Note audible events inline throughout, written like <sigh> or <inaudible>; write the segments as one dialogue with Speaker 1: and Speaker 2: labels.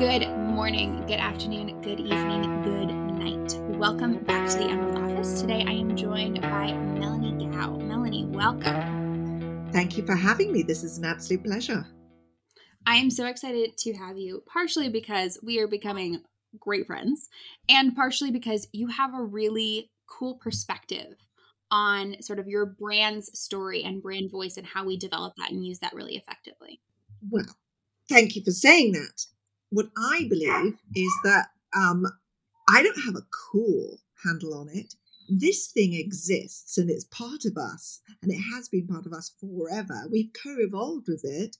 Speaker 1: Good morning, good afternoon, good evening, good night. Welcome back to the Emerald Office. Today I am joined by Melanie Gao. Melanie, welcome.
Speaker 2: Thank you for having me. This is an absolute pleasure.
Speaker 1: I am so excited to have you, partially because we are becoming great friends, and partially because you have a really cool perspective on sort of your brand's story and brand voice and how we develop that and use that really effectively.
Speaker 2: Well, thank you for saying that what I believe is that um, I don't have a cool handle on it. This thing exists and it's part of us, and it has been part of us forever. We've co evolved with it,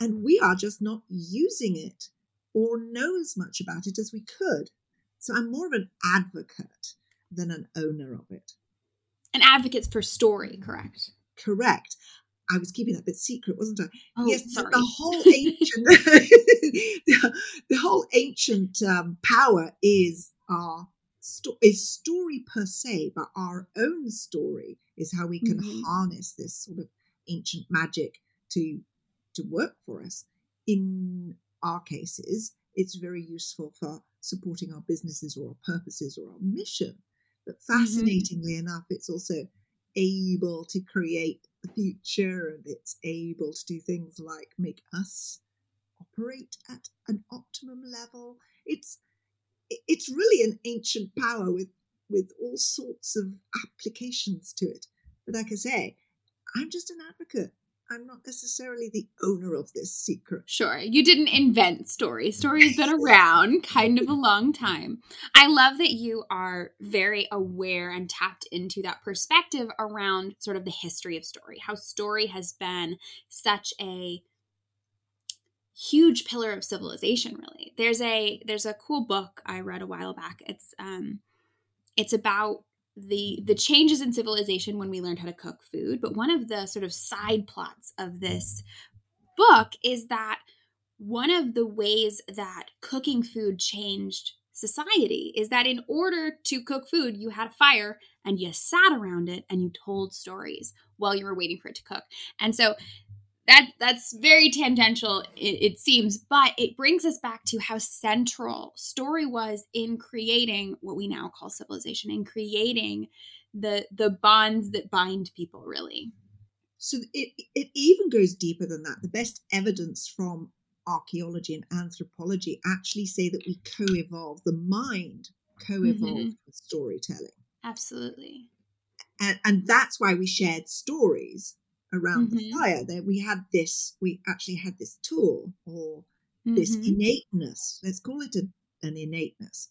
Speaker 2: and we are just not using it or know as much about it as we could. So I'm more of an advocate than an owner of it.
Speaker 1: An advocate for story, correct?
Speaker 2: Correct. I was keeping that bit secret, wasn't I?
Speaker 1: Oh,
Speaker 2: yes,
Speaker 1: sorry.
Speaker 2: the whole <laughs> ancient, <laughs> the, the, whole ancient um, power is our sto- is story per se, but our own story is how we can mm-hmm. harness this sort of ancient magic to to work for us. In our cases, it's very useful for supporting our businesses or our purposes or our mission. But mm-hmm. fascinatingly mm-hmm. enough, it's also able to create future and it's able to do things like make us operate at an optimum level. It's it's really an ancient power with with all sorts of applications to it. But like I say, I'm just an advocate. I'm not necessarily the owner of this secret.
Speaker 1: Sure. You didn't invent story. Story has been around <laughs> kind of a long time. I love that you are very aware and tapped into that perspective around sort of the history of story, how story has been such a huge pillar of civilization really. There's a there's a cool book I read a while back. It's um it's about the the changes in civilization when we learned how to cook food but one of the sort of side plots of this book is that one of the ways that cooking food changed society is that in order to cook food you had a fire and you sat around it and you told stories while you were waiting for it to cook. And so that that's very tangential it, it, seems but it brings us back to how central story was in creating what we now call civilization in creating the the bonds that bind people really.
Speaker 2: So it it even goes deeper than that. The best evidence from archaeology and anthropology actually say that we co-evolve the mind co-evolved mm-hmm. with storytelling.
Speaker 1: Absolutely.
Speaker 2: And and that's why we shared stories around mm-hmm. the fire there we had this we actually had this tool or mm-hmm. this innateness let's call it a, an innateness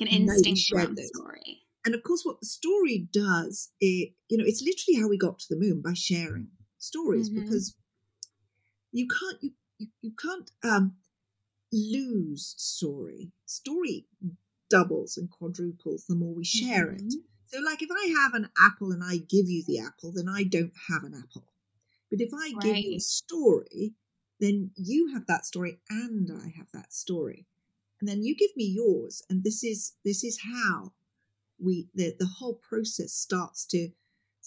Speaker 1: an instinct story
Speaker 2: and of course what the story does it you know it's literally how we got to the moon by sharing stories mm-hmm. because you can't you you, you can't um lose story story doubles and quadruples the more we share it mm-hmm. so like if i have an apple and i give you the apple then i don't have an apple but if I give you a story, then you have that story and I have that story. And then you give me yours. And this is this is how we the, the whole process starts to,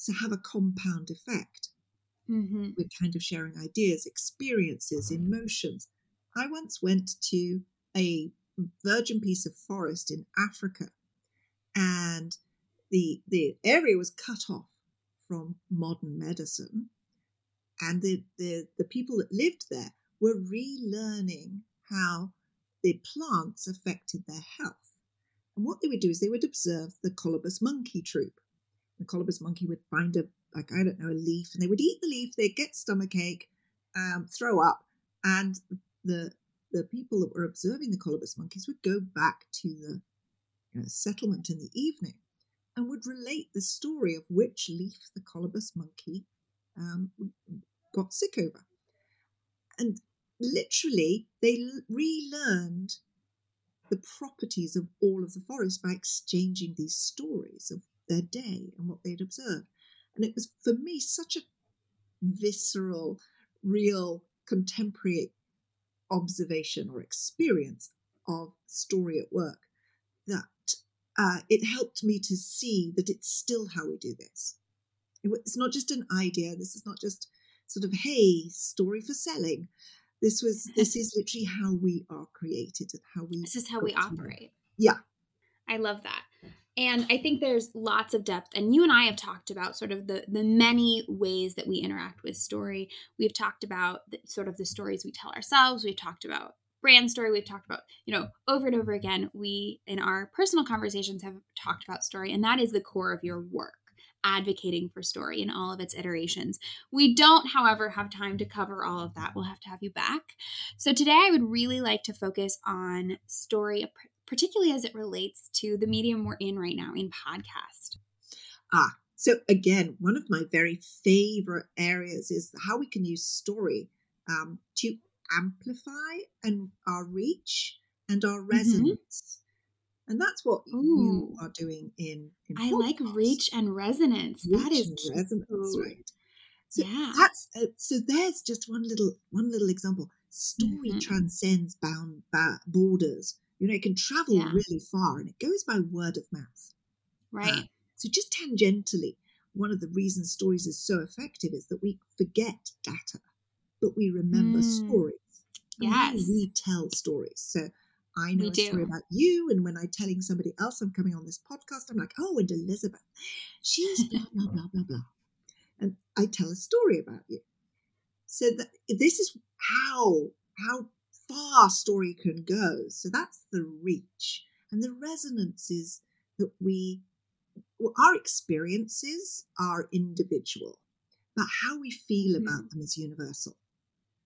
Speaker 2: to have a compound effect. Mm-hmm. We're kind of sharing ideas, experiences, emotions. I once went to a virgin piece of forest in Africa, and the the area was cut off from modern medicine and the, the, the people that lived there were relearning how the plants affected their health. And what they would do is they would observe the colobus monkey troop. The colobus monkey would find a, like, I don't know, a leaf, and they would eat the leaf, they'd get stomachache, um, throw up, and the the people that were observing the colobus monkeys would go back to the you know, settlement in the evening and would relate the story of which leaf the colobus monkey um, got sick over. And literally, they relearned the properties of all of the forest by exchanging these stories of their day and what they'd observed. And it was, for me, such a visceral, real, contemporary observation or experience of story at work that uh, it helped me to see that it's still how we do this. It's not just an idea. This is not just sort of, hey, story for selling. This was this is literally how we are created and how we
Speaker 1: This is how we operate.
Speaker 2: Yeah.
Speaker 1: I love that. And I think there's lots of depth. And you and I have talked about sort of the the many ways that we interact with story. We've talked about the, sort of the stories we tell ourselves. We've talked about brand story. We've talked about, you know, over and over again. We in our personal conversations have talked about story, and that is the core of your work advocating for story in all of its iterations. We don't, however, have time to cover all of that. We'll have to have you back. So today I would really like to focus on story, particularly as it relates to the medium we're in right now in podcast.
Speaker 2: Ah, so again, one of my very favorite areas is how we can use story um, to amplify and our reach and our mm-hmm. And that's what Ooh. you are doing in, in
Speaker 1: I like reach and resonance. Reach that is
Speaker 2: resonance, right? So yeah. That's uh, so. There's just one little one little example. Story mm-hmm. transcends bound ba- borders. You know, it can travel yeah. really far, and it goes by word of mouth.
Speaker 1: Right. Uh,
Speaker 2: so just tangentially, one of the reasons stories is so effective is that we forget data, but we remember mm. stories.
Speaker 1: yes.
Speaker 2: We tell stories. So I know we a do. story about you, and when I'm telling somebody else I'm coming on this podcast, I'm like, oh, and Elizabeth, she's blah <laughs> blah blah blah blah, and I tell a story about you. So that this is how how far story can go. So that's the reach, and the resonance is that we our experiences are individual, but how we feel about hmm. them is universal.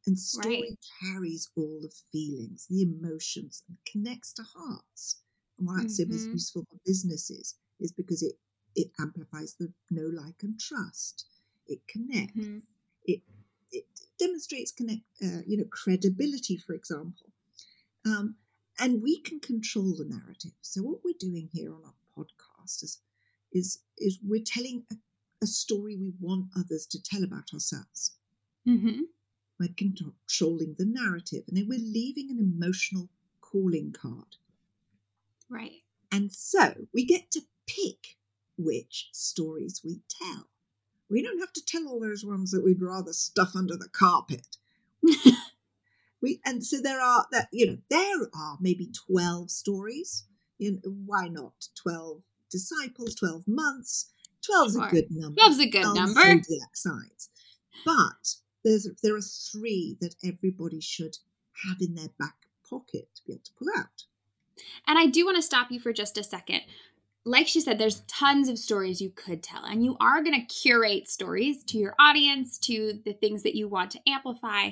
Speaker 2: And story right. carries all the feelings, the emotions, and connects to hearts. And why it's mm-hmm. so useful for businesses is because it it amplifies the know, like, and trust. It connects. Mm-hmm. It it demonstrates connect, uh, you know, credibility, for example. Um, and we can control the narrative. So what we're doing here on our podcast is is is we're telling a, a story we want others to tell about ourselves.
Speaker 1: Mm-hmm.
Speaker 2: We're controlling the narrative and then we're leaving an emotional calling card.
Speaker 1: Right.
Speaker 2: And so we get to pick which stories we tell. We don't have to tell all those ones that we'd rather stuff under the carpet. <laughs> we and so there are that you know there are maybe 12 stories. You know, why not 12 disciples, 12 months? 12 is sure. a good number.
Speaker 1: 12 is a good number.
Speaker 2: Zodiac signs. But there's there are three that everybody should have in their back pocket to be able to pull out.
Speaker 1: And I do want to stop you for just a second. Like she said, there's tons of stories you could tell, and you are going to curate stories to your audience, to the things that you want to amplify.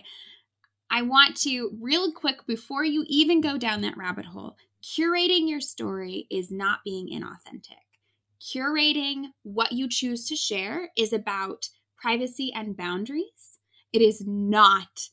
Speaker 1: I want to, real quick, before you even go down that rabbit hole, curating your story is not being inauthentic. Curating what you choose to share is about privacy and boundaries it is not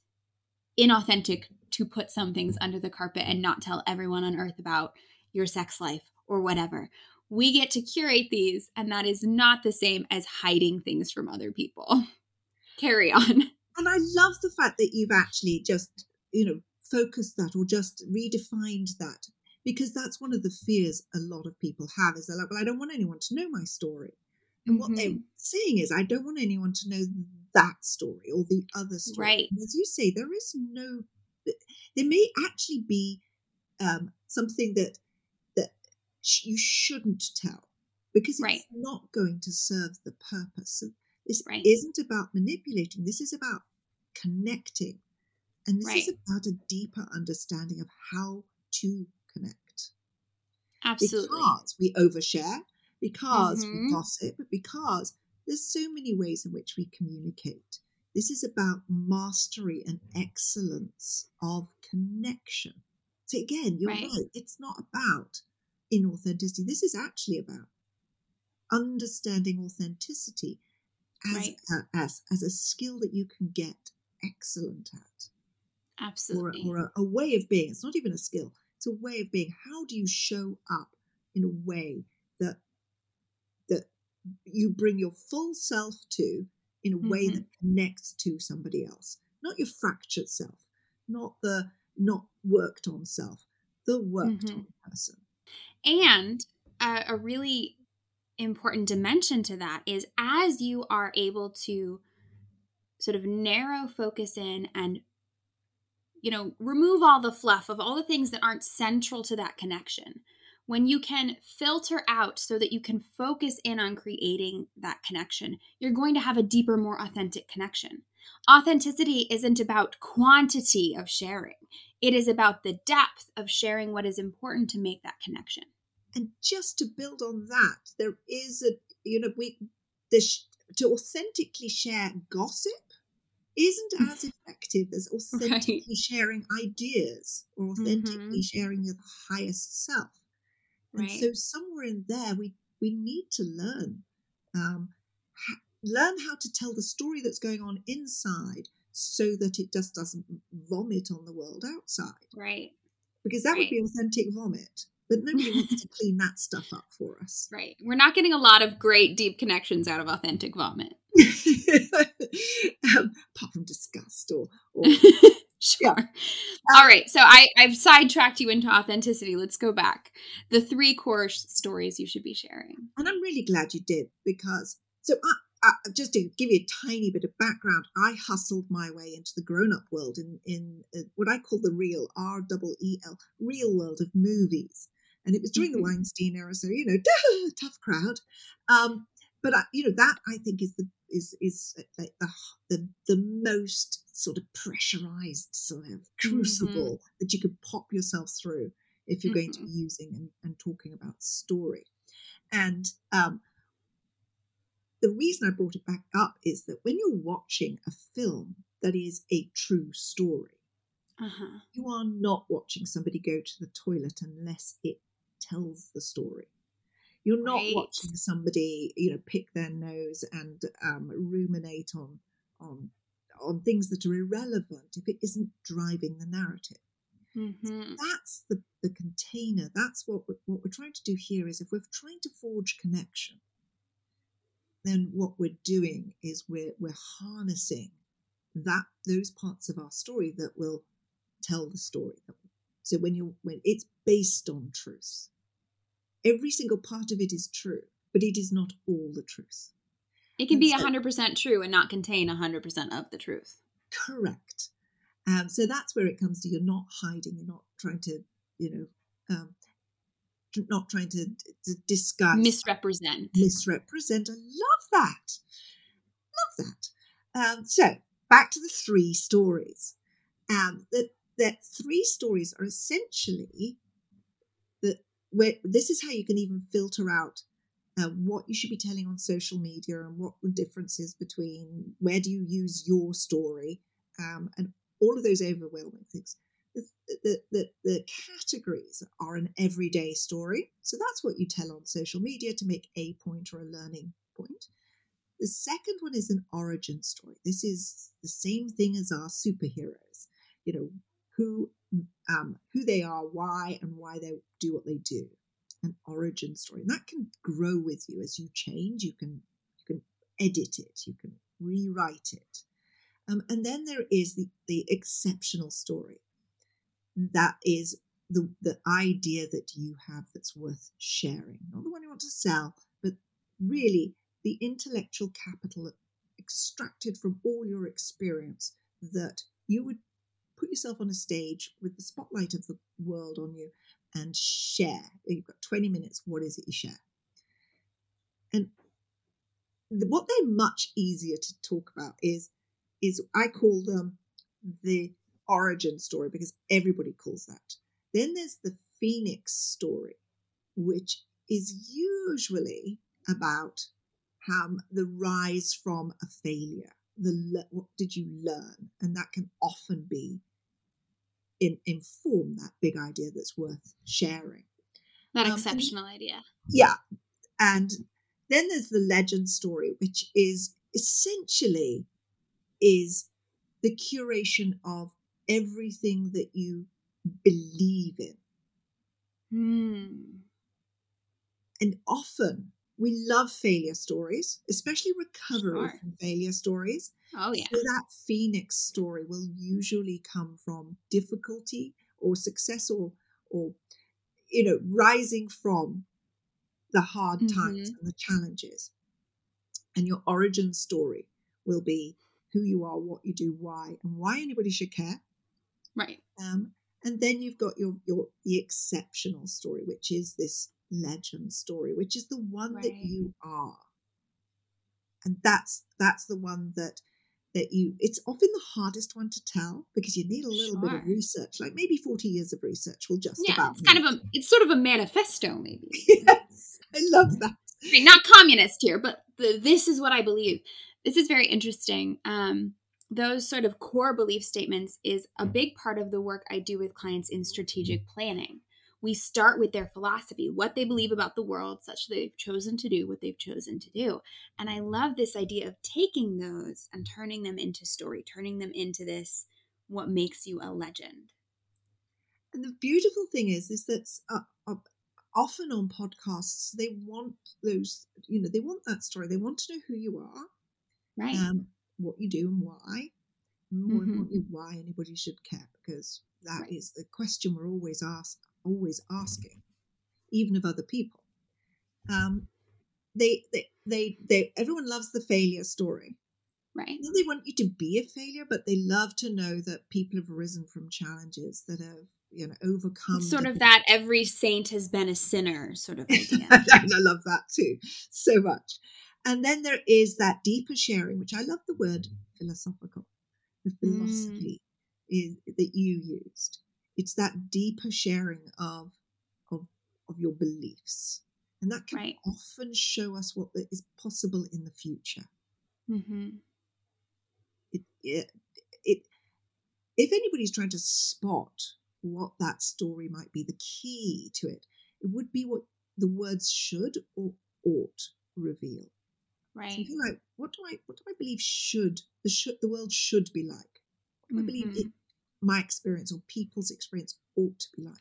Speaker 1: inauthentic to put some things under the carpet and not tell everyone on earth about your sex life or whatever. We get to curate these, and that is not the same as hiding things from other people. <laughs> Carry on.
Speaker 2: And I love the fact that you've actually just, you know, focused that or just redefined that because that's one of the fears a lot of people have is they're like, well, I don't want anyone to know my story. And what mm-hmm. they're saying is, I don't want anyone to know that story or the other story.
Speaker 1: Right.
Speaker 2: And as you say, there is no, there may actually be um, something that that sh- you shouldn't tell because it's right. not going to serve the purpose. So this right. isn't about manipulating. This is about connecting, and this right. is about a deeper understanding of how to connect.
Speaker 1: Absolutely.
Speaker 2: Because we overshare because mm-hmm. we gossip, because there's so many ways in which we communicate. This is about mastery and excellence of connection. So again, you're right. right. It's not about inauthenticity. This is actually about understanding authenticity as, right. a, as, as a skill that you can get excellent at.
Speaker 1: Absolutely.
Speaker 2: Or, or a, a way of being. It's not even a skill. It's a way of being. How do you show up in a way that you bring your full self to in a way mm-hmm. that connects to somebody else not your fractured self not the not worked on self the worked mm-hmm. on person
Speaker 1: and a, a really important dimension to that is as you are able to sort of narrow focus in and you know, remove all the fluff of all the things that aren't central to that connection. When you can filter out so that you can focus in on creating that connection, you're going to have a deeper, more authentic connection. Authenticity isn't about quantity of sharing, it is about the depth of sharing what is important to make that connection.
Speaker 2: And just to build on that, there is a, you know, we, this, to authentically share gossip isn't as effective as <laughs> authentically right. sharing ideas or authentically mm-hmm. sharing your highest self. And right. so somewhere in there, we we need to learn um, ha- learn how to tell the story that's going on inside, so that it just doesn't vomit on the world outside.
Speaker 1: Right.
Speaker 2: Because that right. would be authentic vomit. But <laughs> nobody wants to clean that stuff up for us.
Speaker 1: Right. We're not getting a lot of great deep connections out of authentic vomit. <laughs>
Speaker 2: um, apart from disgust or, or <laughs> <laughs>
Speaker 1: sure. Um, All right. So I, I've sidetracked you into authenticity. Let's go back. The three core stories you should be sharing.
Speaker 2: And I'm really glad you did because so I, I, just to give you a tiny bit of background, I hustled my way into the grown-up world in in uh, what I call the real R double E L real world of movies, and it was during mm-hmm. the Weinstein era, so you know, <laughs> tough crowd. Um, but I, you know that I think is the is is like the the the most sort of pressurized sort of crucible mm-hmm. that you could pop yourself through if you're mm-hmm. going to be mm-hmm. using and, and talking about story. And um, the reason I brought it back up is that when you're watching a film that is a true story, uh-huh. you are not watching somebody go to the toilet unless it tells the story. You're not right. watching somebody, you know, pick their nose and um, ruminate on on on things that are irrelevant if it isn't driving the narrative. Mm-hmm. So that's the, the container. That's what we're, what we're trying to do here. Is if we're trying to forge connection, then what we're doing is we're we're harnessing that those parts of our story that will tell the story. So when you're when it's based on truth, every single part of it is true, but it is not all the truth.
Speaker 1: It can and be so, 100% true and not contain 100% of the truth.
Speaker 2: Correct. Um, so that's where it comes to you're not hiding, you're not trying to, you know, um, not trying to, to disguise,
Speaker 1: misrepresent.
Speaker 2: Misrepresent. I love that. Love that. Um, so back to the three stories. Um, that that three stories are essentially where this is how you can even filter out uh, what you should be telling on social media and what the difference is between where do you use your story um, and all of those overwhelming things. The, the, the, the, categories are an everyday story. So that's what you tell on social media to make a point or a learning point. The second one is an origin story. This is the same thing as our superheroes. You know, who um, who they are, why, and why they do what they do. An origin story, and that can grow with you as you change. You can you can edit it, you can rewrite it, um, and then there is the the exceptional story. That is the the idea that you have that's worth sharing, not the one you want to sell, but really the intellectual capital extracted from all your experience that you would yourself on a stage with the spotlight of the world on you and share. You've got 20 minutes. What is it you share? And what they're much easier to talk about is is I call them the origin story because everybody calls that. Then there's the phoenix story, which is usually about um, the rise from a failure the what did you learn and that can often be in, inform that big idea that's worth sharing.
Speaker 1: That um, exceptional and, idea.
Speaker 2: Yeah. And then there's the legend story which is essentially is the curation of everything that you believe in.
Speaker 1: Hmm.
Speaker 2: and often we love failure stories, especially recovery
Speaker 1: sure.
Speaker 2: from failure stories.
Speaker 1: Oh, yeah.
Speaker 2: So that phoenix story will usually come from difficulty or success or, or you know, rising from the hard mm-hmm. times and the challenges. And your origin story will be who you are, what you do, why, and why anybody should care.
Speaker 1: Right.
Speaker 2: Um, and then you've got your your the exceptional story, which is this legend story, which is the one right. that you are. And that's that's the one that that you it's often the hardest one to tell because you need a little sure. bit of research like maybe 40 years of research will just
Speaker 1: yeah,
Speaker 2: about
Speaker 1: it's kind of a it's sort of a manifesto maybe <laughs>
Speaker 2: yes i love <laughs> that
Speaker 1: not communist here but the, this is what i believe this is very interesting um those sort of core belief statements is a big part of the work i do with clients in strategic planning we start with their philosophy, what they believe about the world, such that they've chosen to do what they've chosen to do. And I love this idea of taking those and turning them into story, turning them into this what makes you a legend.
Speaker 2: And the beautiful thing is, is that uh, uh, often on podcasts they want those, you know, they want that story. They want to know who you are,
Speaker 1: right?
Speaker 2: Um, what you do and why. More mm-hmm. importantly, why anybody should care, because that right. is the question we're always asked always asking, even of other people. Um, they, they, they, they, everyone loves the failure story.
Speaker 1: Right.
Speaker 2: They want you to be a failure, but they love to know that people have risen from challenges that have, you know, overcome.
Speaker 1: It's sort of that every saint has been a sinner sort of <laughs> idea.
Speaker 2: and I love that too so much. And then there is that deeper sharing, which I love the word philosophical, the mm. philosophy mm. is, that you used it's that deeper sharing of of of your beliefs and that can right. often show us what is possible in the future
Speaker 1: mm-hmm.
Speaker 2: it, it, it if anybody's trying to spot what that story might be the key to it it would be what the words should or ought reveal
Speaker 1: right
Speaker 2: something like what do i what do i believe should the should the world should be like what do mm-hmm. i believe it mm-hmm my experience or people's experience ought to be like.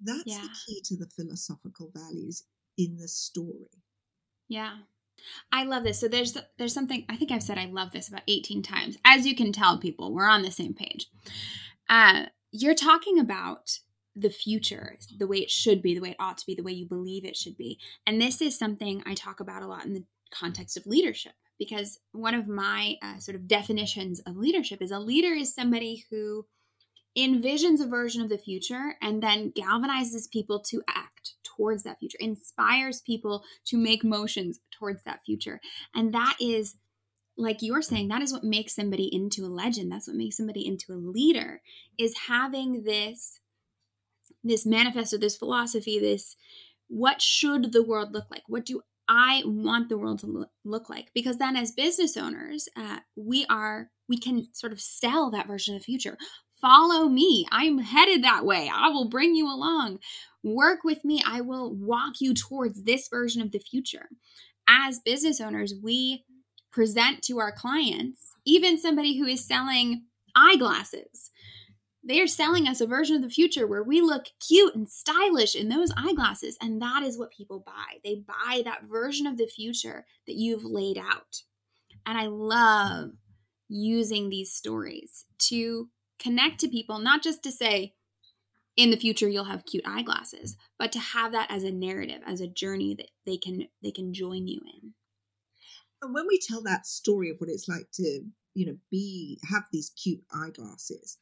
Speaker 2: That's yeah. the key to the philosophical values in the story.
Speaker 1: Yeah. I love this. So there's there's something I think I've said I love this about 18 times. As you can tell people, we're on the same page. Uh, you're talking about the future, the way it should be, the way it ought to be, the way you believe it should be. And this is something I talk about a lot in the context of leadership because one of my uh, sort of definitions of leadership is a leader is somebody who envisions a version of the future and then galvanizes people to act towards that future, inspires people to make motions towards that future. And that is, like you're saying, that is what makes somebody into a legend. That's what makes somebody into a leader, is having this this manifesto, this philosophy, this what should the world look like? What do I want the world to look like because then as business owners, uh, we are we can sort of sell that version of the future. Follow me. I'm headed that way. I will bring you along. Work with me. I will walk you towards this version of the future. As business owners, we present to our clients, even somebody who is selling eyeglasses, they are selling us a version of the future where we look cute and stylish in those eyeglasses. And that is what people buy. They buy that version of the future that you've laid out. And I love using these stories to connect to people, not just to say, in the future you'll have cute eyeglasses, but to have that as a narrative, as a journey that they can they can join you in.
Speaker 2: And when we tell that story of what it's like to, you know, be have these cute eyeglasses,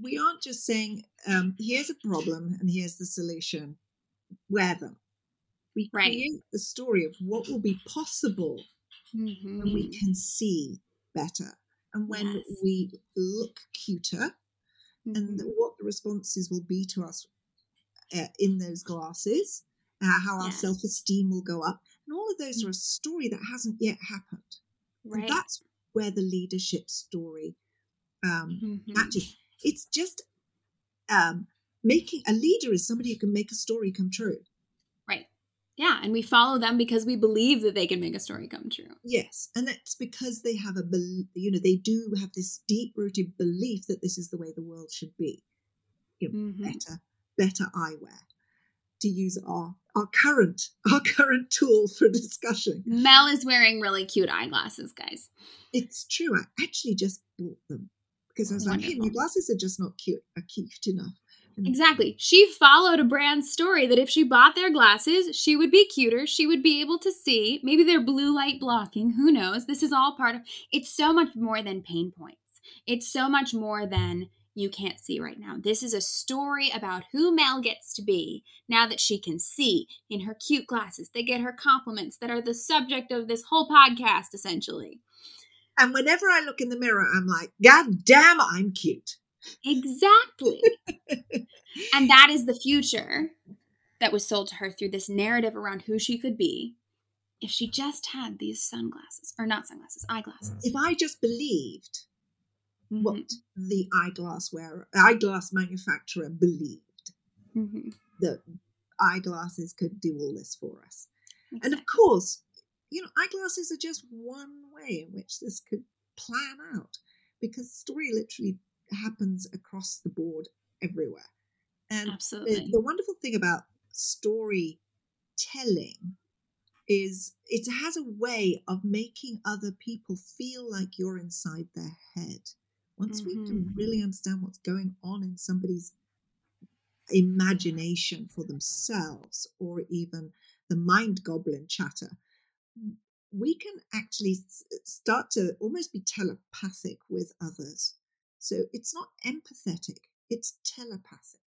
Speaker 2: we aren't just saying, um, here's a problem and here's the solution, wear them. We right. create the story of what will be possible mm-hmm. when we can see better and when yes. we look cuter mm-hmm. and what the responses will be to us uh, in those glasses, uh, how our yes. self esteem will go up. And all of those mm-hmm. are a story that hasn't yet happened. Right. And that's where the leadership story um, mm-hmm. matches it's just um, making a leader is somebody who can make a story come true.
Speaker 1: Right. Yeah, and we follow them because we believe that they can make a story come true.
Speaker 2: Yes, and that's because they have a you know they do have this deep rooted belief that this is the way the world should be. You know, mm-hmm. better better eyewear to use our our current <laughs> our current tool for discussion.
Speaker 1: Mel is wearing really cute eyeglasses, guys.
Speaker 2: It's true. I actually just bought them because I was Wonderful. like, hey, my glasses are just not cute, are cute enough.
Speaker 1: And exactly. She followed a brand story that if she bought their glasses, she would be cuter. She would be able to see. Maybe they're blue light blocking. Who knows? This is all part of it's so much more than pain points. It's so much more than you can't see right now. This is a story about who Mel gets to be now that she can see in her cute glasses. They get her compliments that are the subject of this whole podcast, essentially.
Speaker 2: And whenever I look in the mirror, I'm like, God damn, I'm cute.
Speaker 1: Exactly. <laughs> and that is the future that was sold to her through this narrative around who she could be if she just had these sunglasses, or not sunglasses, eyeglasses.
Speaker 2: If I just believed mm-hmm. what the eyeglass wearer, eyeglass manufacturer believed, mm-hmm. that eyeglasses could do all this for us. Exactly. And of course, you know, eyeglasses are just one way in which this could plan out because story literally happens across the board everywhere. And Absolutely. The, the wonderful thing about storytelling is it has a way of making other people feel like you're inside their head. Once mm-hmm. we can mm-hmm. really understand what's going on in somebody's imagination for themselves or even the mind goblin chatter, we can actually start to almost be telepathic with others. So it's not empathetic, it's telepathic.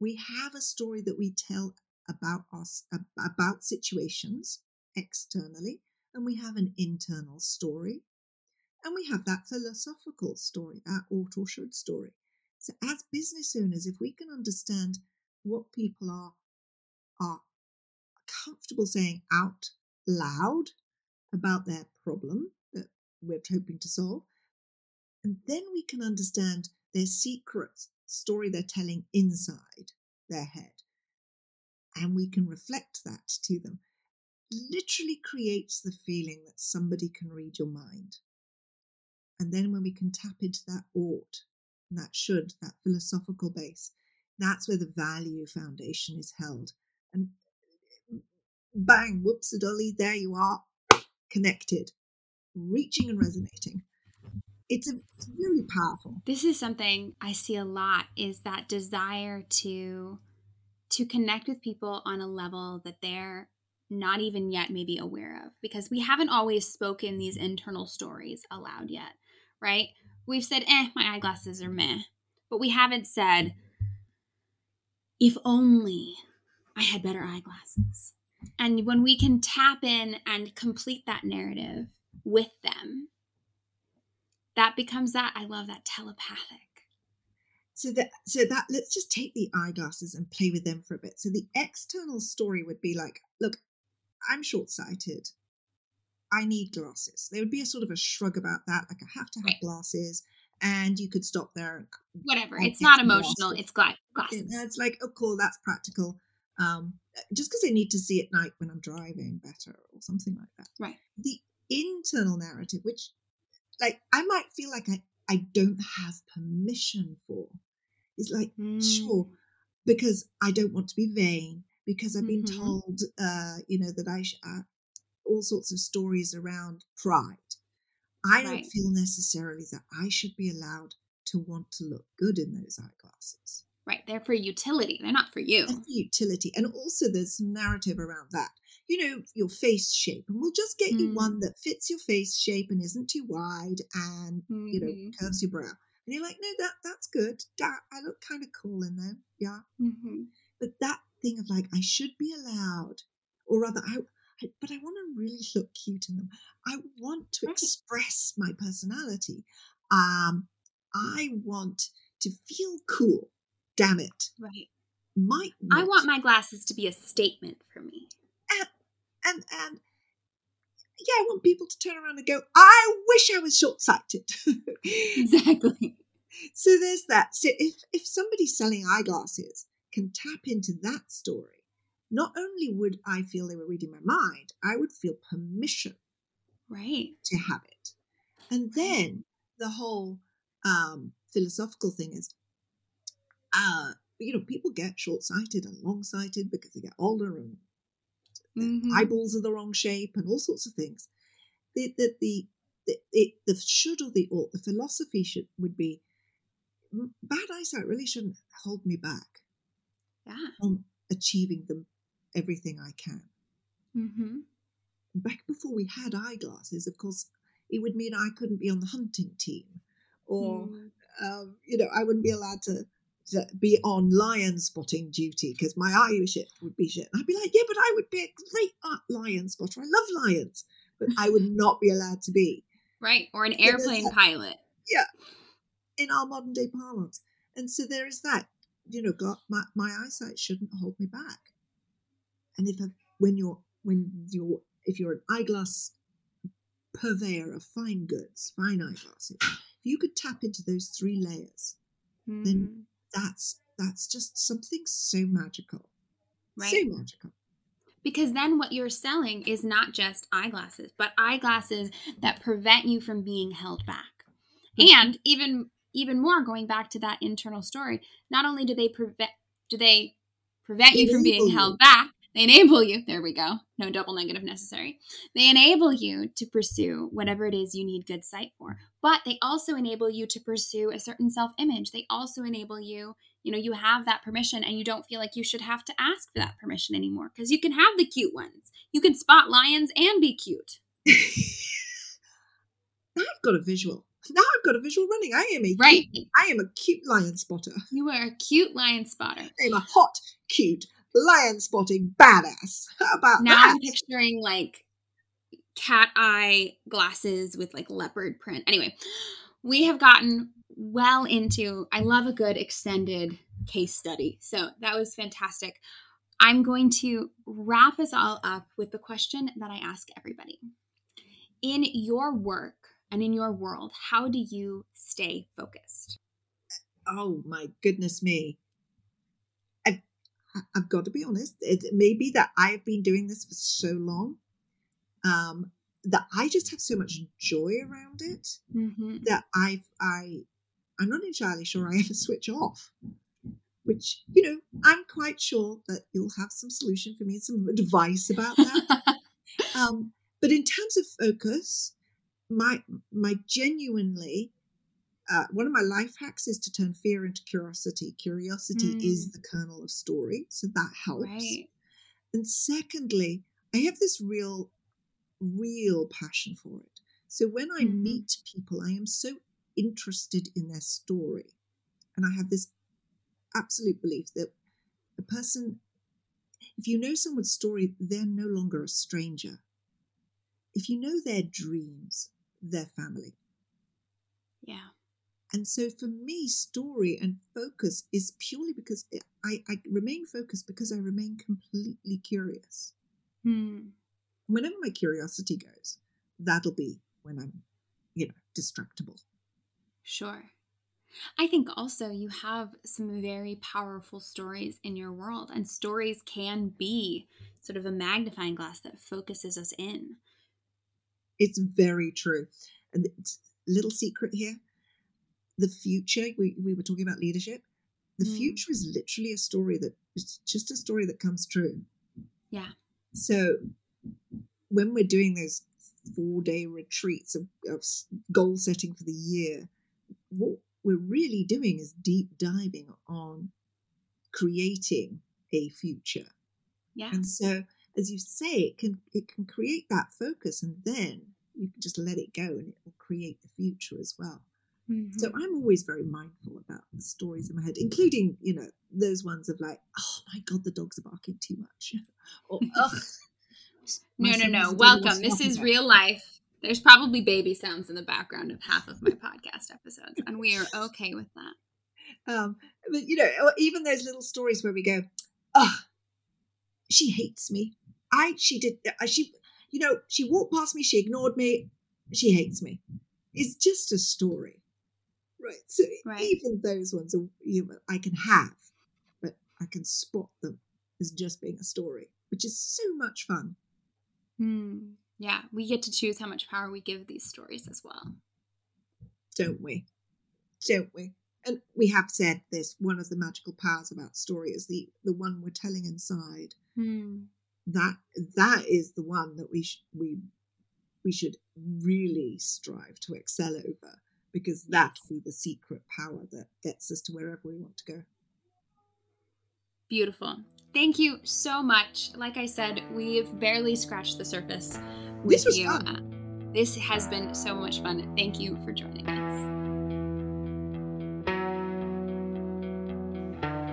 Speaker 2: We have a story that we tell about us, about situations externally, and we have an internal story. And we have that philosophical story, that ought or should story. So, as business owners, if we can understand what people are are comfortable saying out loud about their problem that we're hoping to solve, and then we can understand their secret story they're telling inside their head. And we can reflect that to them. Literally creates the feeling that somebody can read your mind. And then when we can tap into that ought, that should, that philosophical base, that's where the value foundation is held. Bang, whoops a dolly, there you are, connected, reaching and resonating it's, a, really powerful.
Speaker 1: This is something I see a lot is that desire to to connect with people on a level that they're not even yet maybe aware of because we haven't always spoken these internal stories aloud yet, right? We've said, "Eh, my eyeglasses are meh." But we haven't said, "If only I had better eyeglasses." And when we can tap in and complete that narrative with them that becomes that i love that telepathic.
Speaker 2: So that so that let's just take the eyeglasses and play with them for a bit. So the external story would be like look i'm short-sighted. I need glasses. There would be a sort of a shrug about that like i have to have right. glasses and you could stop there.
Speaker 1: Whatever. It's not emotional. it's glasses.
Speaker 2: it's like oh cool that's practical um just because i need to see at night when i'm driving better or something like that
Speaker 1: right
Speaker 2: the internal narrative which like I might feel like I, I don't have permission for. is like, mm. sure, because I don't want to be vain, because I've been mm-hmm. told, uh, you know, that I should, uh, all sorts of stories around pride. I don't feel necessarily that I should be allowed to want to look good in those eyeglasses.
Speaker 1: Right, they're for utility. They're not for you.
Speaker 2: For utility, and also there's some narrative around that you know, your face shape. And we'll just get mm. you one that fits your face shape and isn't too wide and, mm-hmm. you know, mm-hmm. curves your brow. And you're like, no, that that's good. That, I look kind of cool in them. Yeah. Mm-hmm. But that thing of like, I should be allowed, or rather, I, I but I want to really look cute in them. I want to right. express my personality. Um, I want to feel cool. Damn it.
Speaker 1: Right.
Speaker 2: Might
Speaker 1: I want my glasses to be a statement for me
Speaker 2: And and and yeah, I want people to turn around and go, I wish I was short sighted. <laughs>
Speaker 1: exactly.
Speaker 2: So there's that. So if if somebody selling eyeglasses can tap into that story, not only would I feel they were reading my mind, I would feel permission
Speaker 1: right
Speaker 2: to have it. And then the whole um, philosophical thing is, uh, you know, people get short sighted and long sighted because they get older and mm-hmm. eyeballs are the wrong shape and all sorts of things. The the the the, it, the should or the ought, the philosophy should would be bad eyesight really shouldn't hold me back
Speaker 1: yeah.
Speaker 2: from achieving the everything I can.
Speaker 1: Mm-hmm.
Speaker 2: Back before we had eyeglasses, of course, it would mean I couldn't be on the hunting team, or mm. um, you know, I wouldn't be allowed to be on lion spotting duty because my eye shit would be shit. I'd be like, yeah, but I would be a great lion spotter. I love lions, but I would <laughs> not be allowed to be.
Speaker 1: Right, or an airplane pilot.
Speaker 2: Yeah, in our modern day parlance. And so there is that. You know, God, my, my eyesight shouldn't hold me back. And if I, when you're when you're if you're an eyeglass purveyor of fine goods, fine eyeglasses, if you could tap into those three layers, mm. then hmm. That's that's just something so magical. Right. So magical.
Speaker 1: Because then what you're selling is not just eyeglasses, but eyeglasses that prevent you from being held back. Mm-hmm. And even even more going back to that internal story, not only do they prevent do they prevent you from being held back, they enable you, there we go, no double negative necessary. They enable you to pursue whatever it is you need good sight for. But they also enable you to pursue a certain self image. They also enable you, you know, you have that permission and you don't feel like you should have to ask for that permission anymore because you can have the cute ones. You can spot lions and be cute.
Speaker 2: now <laughs> I've got a visual. Now I've got a visual running. I am a
Speaker 1: right.
Speaker 2: Cute, I am a cute lion spotter.
Speaker 1: You are a cute lion spotter.
Speaker 2: I am a hot, cute lion spotting badass. <laughs> How about
Speaker 1: now
Speaker 2: that?
Speaker 1: I'm picturing like cat eye glasses with like leopard print. Anyway, we have gotten well into I love a good extended case study. So that was fantastic. I'm going to wrap us all up with the question that I ask everybody. In your work and in your world, how do you stay focused?
Speaker 2: Oh my goodness me. I've got to be honest. It may be that I've been doing this for so long um, that I just have so much joy around it mm-hmm. that I've I I'm not entirely sure I <laughs> ever switch off. Which you know I'm quite sure that you'll have some solution for me, some advice about that. <laughs> um, but in terms of focus, my my genuinely uh, one of my life hacks is to turn fear into curiosity. Curiosity mm. is the kernel of story, so that helps. Right. And secondly, I have this real, real passion for it. So when I mm-hmm. meet people, I am so interested in their story. And I have this absolute belief that a person, if you know someone's story, they're no longer a stranger. If you know their dreams, their family.
Speaker 1: Yeah.
Speaker 2: And so for me, story and focus is purely because I, I remain focused because I remain completely curious. Hmm. Whenever my curiosity goes, that'll be when I'm, you know, distractible.
Speaker 1: Sure. I think also you have some very powerful stories in your world, and stories can be sort of a magnifying glass that focuses us in.
Speaker 2: It's very true. And little secret here the future, we, we were talking about leadership. The mm. future is literally a story that it's just a story that comes true.
Speaker 1: Yeah.
Speaker 2: So when we're doing those four day retreats of, of goal setting for the year, what we're really doing is deep diving on creating a future.
Speaker 1: Yeah.
Speaker 2: And so as you say, it can it can create that focus and then you can just let it go and it will create the future as well. Mm-hmm. So I'm always very mindful about the stories in my head, including, you know, those ones of like, oh my God, the dogs are barking too much. <laughs> or, ugh.
Speaker 1: no, no, no. Welcome. This is about. real life. There's probably baby sounds in the background of half of my podcast episodes, and we are okay with that.
Speaker 2: Um, but you know, even those little stories where we go, oh, she hates me. I, she did, uh, she, you know, she walked past me, she ignored me, she hates me. It's just a story. Right. So right. even those ones are, you know, I can have, but I can spot them as just being a story, which is so much fun.
Speaker 1: Hmm. Yeah, we get to choose how much power we give these stories as well.
Speaker 2: Don't we? Don't we? And we have said this one of the magical powers about story is the the one we're telling inside. Hmm. That that is the one that we sh- we we should really strive to excel over because that's the secret power that gets us to wherever we want to go.
Speaker 1: Beautiful. Thank you so much. Like I said, we've barely scratched the surface
Speaker 2: with
Speaker 1: this you.
Speaker 2: Fun.
Speaker 1: Uh, this has been so much fun. Thank you for joining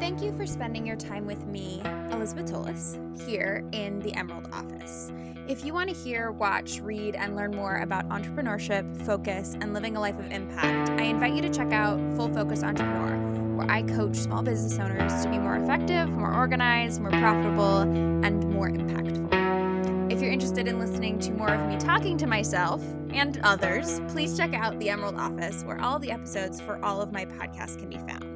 Speaker 1: Thank you for spending your time with me, Elizabeth Tolis, here in the Emerald office. If you want to hear, watch, read, and learn more about entrepreneurship, focus, and living a life of impact, I invite you to check out Full Focus Entrepreneur, where I coach small business owners to be more effective, more organized, more profitable, and more impactful. If you're interested in listening to more of me talking to myself and others, please check out the Emerald Office, where all the episodes for all of my podcasts can be found.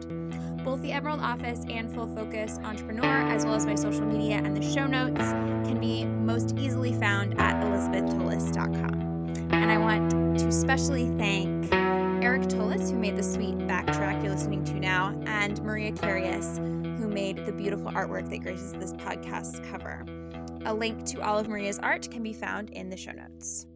Speaker 1: Both the Emerald Office and Full Focus Entrepreneur, as well as my social media and the show notes, can be most easily found at elizabethtolis.com. And I want to especially thank Eric Tolis, who made the sweet backtrack you're listening to now, and Maria Carius, who made the beautiful artwork that graces this podcast's cover. A link to all of Maria's art can be found in the show notes.